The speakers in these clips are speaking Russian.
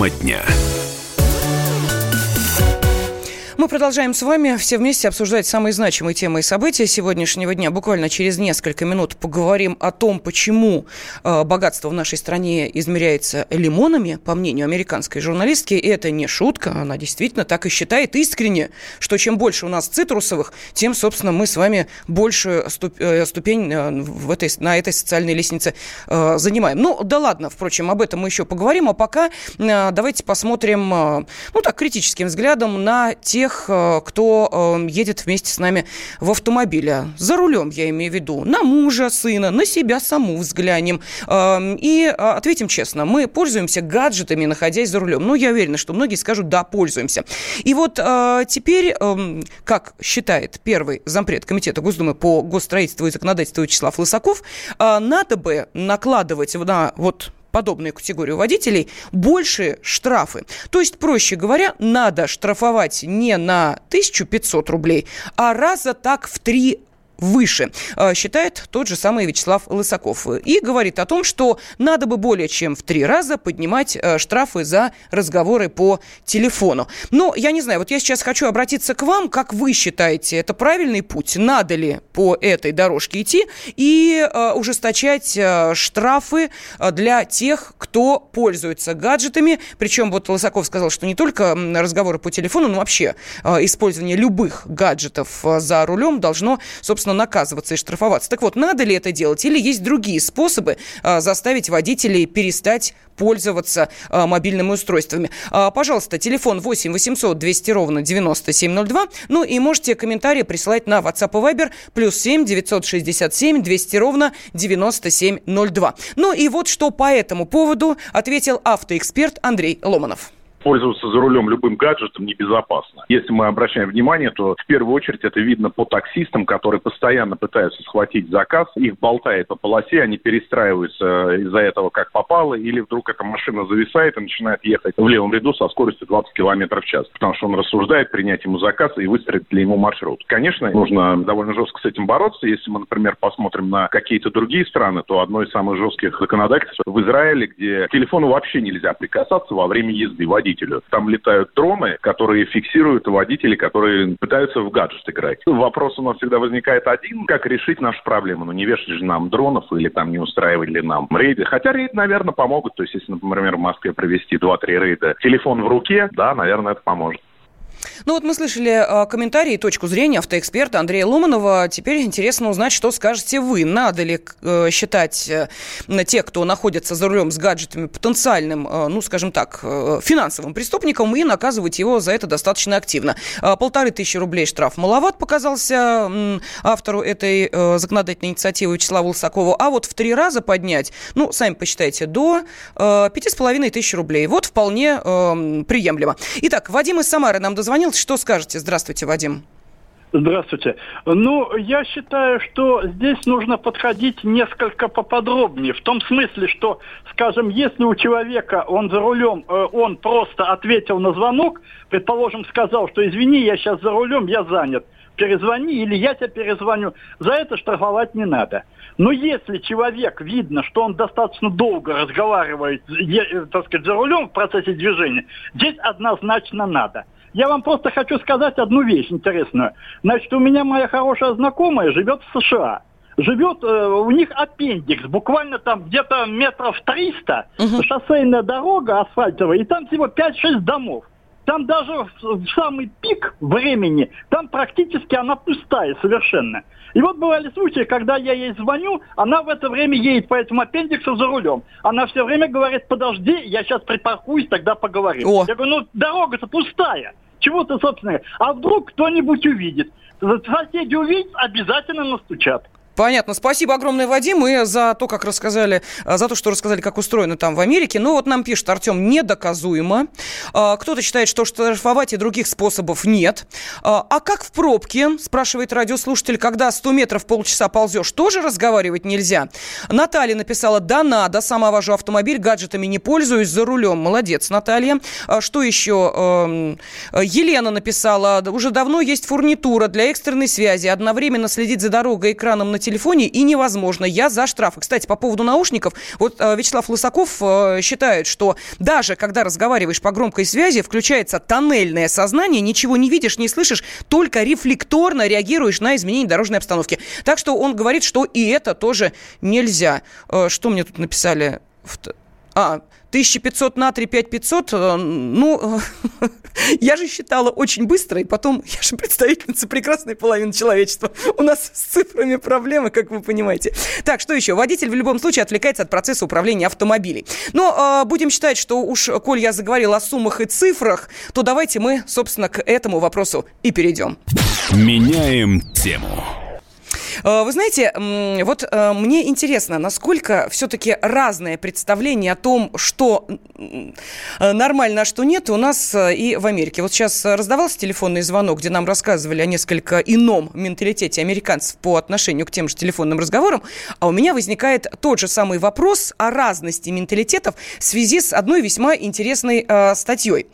Тема дня. Мы продолжаем с вами все вместе обсуждать самые значимые темы и события сегодняшнего дня. Буквально через несколько минут поговорим о том, почему э, богатство в нашей стране измеряется лимонами, по мнению американской журналистки. И это не шутка, она действительно так и считает искренне, что чем больше у нас цитрусовых, тем, собственно, мы с вами больше ступ, э, ступень э, в этой, на этой социальной лестнице э, занимаем. Ну, да ладно, впрочем, об этом мы еще поговорим. А пока э, давайте посмотрим, э, ну так, критическим взглядом на тех, тех, э, кто э, едет вместе с нами в автомобиле. За рулем, я имею в виду. На мужа, сына, на себя саму взглянем. Эм, и э, ответим честно, мы пользуемся гаджетами, находясь за рулем. Ну, я уверена, что многие скажут, да, пользуемся. И вот теперь, эм, как считает первый зампред Комитета Госдумы по госстроительству и законодательству Вячеслав Лысаков, надо бы накладывать на вот подобную категорию водителей больше штрафы. То есть, проще говоря, надо штрафовать не на 1500 рублей, а раза так в три выше, э, считает тот же самый Вячеслав Лысаков. И говорит о том, что надо бы более чем в три раза поднимать э, штрафы за разговоры по телефону. Но я не знаю, вот я сейчас хочу обратиться к вам, как вы считаете, это правильный путь? Надо ли по этой дорожке идти и э, ужесточать штрафы для тех, кто пользуется гаджетами? Причем вот Лысаков сказал, что не только разговоры по телефону, но вообще использование любых гаджетов за рулем должно, собственно, собственно, наказываться и штрафоваться. Так вот, надо ли это делать или есть другие способы а, заставить водителей перестать пользоваться а, мобильными устройствами? А, пожалуйста, телефон 8 800 200 ровно 9702. Ну и можете комментарии присылать на WhatsApp и Viber плюс 7 967 200 ровно 9702. Ну и вот что по этому поводу ответил автоэксперт Андрей Ломанов пользоваться за рулем любым гаджетом небезопасно. Если мы обращаем внимание, то в первую очередь это видно по таксистам, которые постоянно пытаются схватить заказ, их болтает по полосе, они перестраиваются из-за этого как попало, или вдруг эта машина зависает и начинает ехать в левом ряду со скоростью 20 км в час, потому что он рассуждает принять ему заказ и выстроить ли ему маршрут. Конечно, нужно довольно жестко с этим бороться. Если мы, например, посмотрим на какие-то другие страны, то одно из самых жестких законодательств в Израиле, где телефону вообще нельзя прикасаться во время езды водителя водителю. Там летают дроны, которые фиксируют водителей, которые пытаются в гаджет играть. Вопрос у нас всегда возникает один, как решить нашу проблему. Ну, не вешать же нам дронов или там не устраивать ли нам рейды. Хотя рейды, наверное, помогут. То есть, если, например, в Москве провести 2-3 рейда, телефон в руке, да, наверное, это поможет. Ну вот мы слышали э, комментарии и точку зрения автоэксперта Андрея Ломанова. Теперь интересно узнать, что скажете вы. Надо ли э, считать э, тех, кто находится за рулем с гаджетами, потенциальным, э, ну, скажем так, финансовым преступником и наказывать его за это достаточно активно? Э, полторы тысячи рублей штраф маловат показался автору этой законодательной инициативы Вячеславу Лысакову. А вот в три раза поднять, ну, сами посчитайте, до пяти с половиной тысяч рублей. Вот вполне приемлемо. Итак, Вадим из Самары нам дозвонился дозвонился. Что скажете? Здравствуйте, Вадим. Здравствуйте. Ну, я считаю, что здесь нужно подходить несколько поподробнее. В том смысле, что, скажем, если у человека, он за рулем, э, он просто ответил на звонок, предположим, сказал, что извини, я сейчас за рулем, я занят, перезвони или я тебя перезвоню, за это штрафовать не надо. Но если человек, видно, что он достаточно долго разговаривает, так сказать, за рулем в процессе движения, здесь однозначно надо. Я вам просто хочу сказать одну вещь интересную. Значит, у меня моя хорошая знакомая живет в США. Живет, э, у них аппендикс, буквально там где-то метров 300, угу. шоссейная дорога асфальтовая, и там всего 5-6 домов. Там даже в самый пик времени, там практически она пустая совершенно. И вот бывали случаи, когда я ей звоню, она в это время едет по этому аппендиксу за рулем. Она все время говорит, подожди, я сейчас припаркуюсь, тогда поговорим. О. Я говорю, ну дорога-то пустая. Чего ты, собственно, а вдруг кто-нибудь увидит? Соседи увидят, обязательно настучат. Понятно. Спасибо огромное, Вадим, и за то, как рассказали, а, за то, что рассказали, как устроено там в Америке. Ну, вот нам пишет Артем, недоказуемо. А, кто-то считает, что штрафовать и других способов нет. А, а как в пробке, спрашивает радиослушатель, когда 100 метров полчаса ползешь, тоже разговаривать нельзя? Наталья написала, да надо, сама вожу автомобиль, гаджетами не пользуюсь, за рулем. Молодец, Наталья. Что еще? Эм, Елена написала, уже давно есть фурнитура для экстренной связи. Одновременно следить за дорогой экраном на телефоне и невозможно. Я за штрафы. Кстати, по поводу наушников, вот э, Вячеслав Лысаков э, считает, что даже когда разговариваешь по громкой связи, включается тоннельное сознание, ничего не видишь, не слышишь, только рефлекторно реагируешь на изменения дорожной обстановки. Так что он говорит, что и это тоже нельзя. Э, что мне тут написали? А, 1500 на 3, 5500, э, ну, я же считала очень быстро, и потом, я же представительница прекрасной половины человечества. У нас с цифрами проблемы, как вы понимаете. Так, что еще? Водитель в любом случае отвлекается от процесса управления автомобилей. Но э, будем считать, что уж, коль я заговорил о суммах и цифрах, то давайте мы, собственно, к этому вопросу и перейдем. Меняем тему. Э, вы знаете, вот э, мне интересно, насколько все-таки разное представление о том, что э, нормально, а что нет, у нас и в Америке. Вот сейчас раздавался телефонный звонок, где нам рассказывали о несколько ином менталитете американцев по отношению к тем же телефонным разговорам, а у меня возникает тот же самый вопрос о разности менталитетов в связи с одной весьма интересной статьей.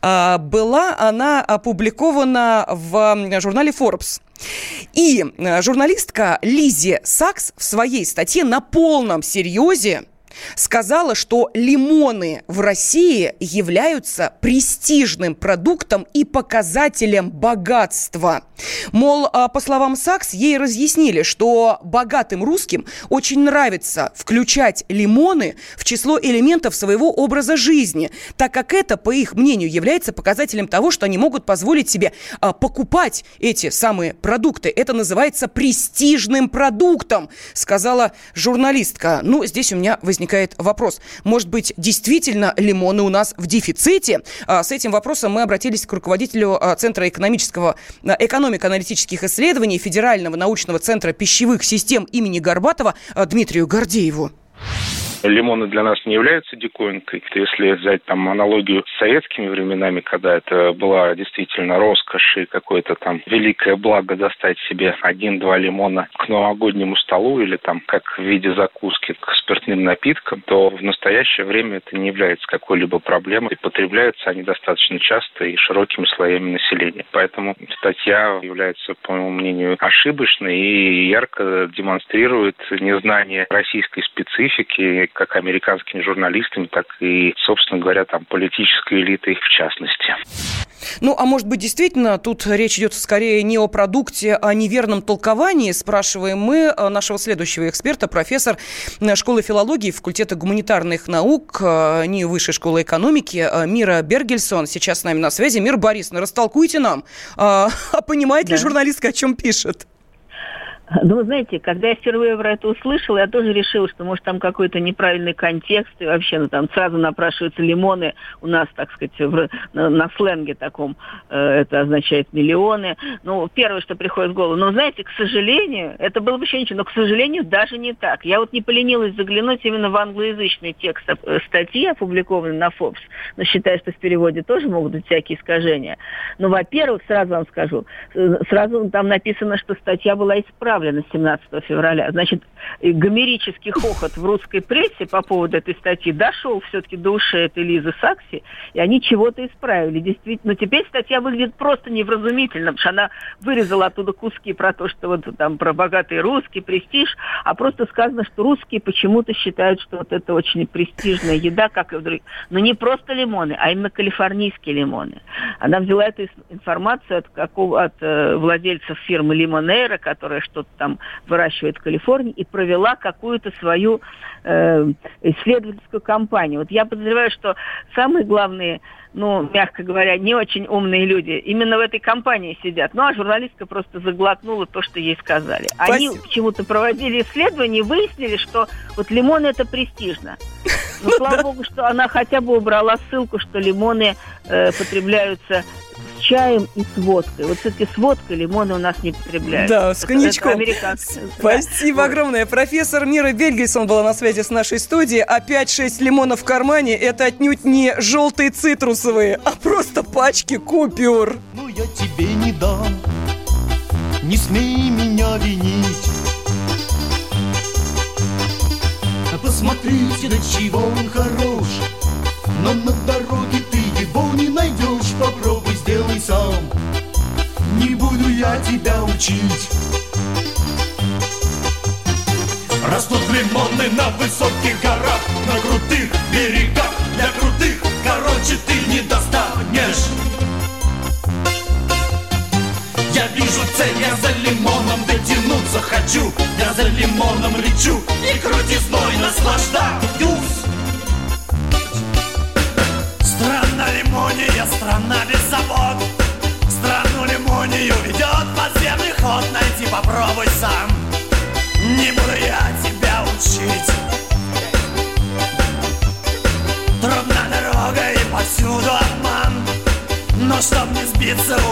Была она опубликована в журнале Forbes. И э, журналистка Лизи Сакс в своей статье на полном серьезе сказала, что лимоны в России являются престижным продуктом и показателем богатства. Мол, а, по словам Сакс, ей разъяснили, что богатым русским очень нравится включать лимоны в число элементов своего образа жизни, так как это, по их мнению, является показателем того, что они могут позволить себе а, покупать эти самые продукты. Это называется престижным продуктом, сказала журналистка. Ну, здесь у меня возникает возникает вопрос. Может быть, действительно лимоны у нас в дефиците? А, с этим вопросом мы обратились к руководителю а, Центра экономического, а, экономико-аналитических исследований Федерального научного центра пищевых систем имени Горбатова Дмитрию Гордееву. Лимоны для нас не являются диковинкой. Если взять там аналогию с советскими временами, когда это была действительно роскошь и какое-то там великое благо достать себе один-два лимона к новогоднему столу или там как в виде закуски к спиртным напиткам, то в настоящее время это не является какой-либо проблемой. И потребляются они достаточно часто и широкими слоями населения. Поэтому статья является, по моему мнению, ошибочной и ярко демонстрирует незнание российской специфики как американскими журналистами, так и, собственно говоря, там политической элитой в частности. Ну, а может быть, действительно, тут речь идет скорее не о продукте, а о неверном толковании, спрашиваем мы э, нашего следующего эксперта, профессор э, школы филологии, факультета гуманитарных наук, э, НИИ Высшей школы экономики Мира Бергельсон. Сейчас с нами на связи. Мир Борисовна, растолкуйте нам, а понимает да. ли журналистка, о чем пишет? Ну, вы знаете, когда я впервые про это услышала, я тоже решила, что, может, там какой-то неправильный контекст, и вообще, ну, там сразу напрашиваются лимоны, у нас, так сказать, в, на, на сленге таком, э, это означает миллионы. Ну, первое, что приходит в голову. Но, знаете, к сожалению, это было бы еще ничего, но, к сожалению, даже не так. Я вот не поленилась заглянуть именно в англоязычный текст э, статьи, опубликованной на Forbes, но считаю, что в переводе тоже могут быть всякие искажения. Но, во-первых, сразу вам скажу, э, сразу там написано, что статья была исправлена объявлено 17 февраля. Значит, гомерический хохот в русской прессе по поводу этой статьи дошел все-таки до ушей этой Лизы Сакси, и они чего-то исправили. Действительно, но теперь статья выглядит просто невразумительно, потому что она вырезала оттуда куски про то, что вот там про богатый русский престиж, а просто сказано, что русские почему-то считают, что вот это очень престижная еда, как и в других. Но не просто лимоны, а именно калифорнийские лимоны. Она взяла эту информацию от, какого, от э, владельцев фирмы Лимонейра, которая что-то там выращивает в Калифорнии, и провела какую-то свою э, исследовательскую кампанию. Вот я подозреваю, что самые главные ну, мягко говоря, не очень умные люди именно в этой компании сидят. Ну, а журналистка просто заглотнула то, что ей сказали. Они почему-то проводили исследования и выяснили, что вот лимон это престижно. Ну, слава богу, что она хотя бы убрала ссылку, что лимоны э, потребляются чаем и с водкой. Вот все-таки с водкой лимоны у нас не потребляют. Да, с коньячком. Спасибо да. огромное. Профессор Мира Бельгельсон была на связи с нашей студией. А 5-6 лимонов в кармане – это отнюдь не желтые цитрусовые, а просто пачки купюр. Ну, я тебе не дам, не смей меня винить. Посмотрите, до чего он хорош, но на дороге ты его не найдешь. Попробуй сделай сам. Не буду я тебя учить. Лимоны на высоких горах На крутых берегах. Для крутых, короче, ты не достанешь цель, я за лимоном дотянуться хочу. Я за лимоном лечу. И крутизной наслаждаюсь. Страна лимония, страна без забот. Страну лимонию ведет подземный ход. Найти попробуй сам. Не буду я тебя учить. Трудна дорога и повсюду обман. Но чтоб не сбиться, у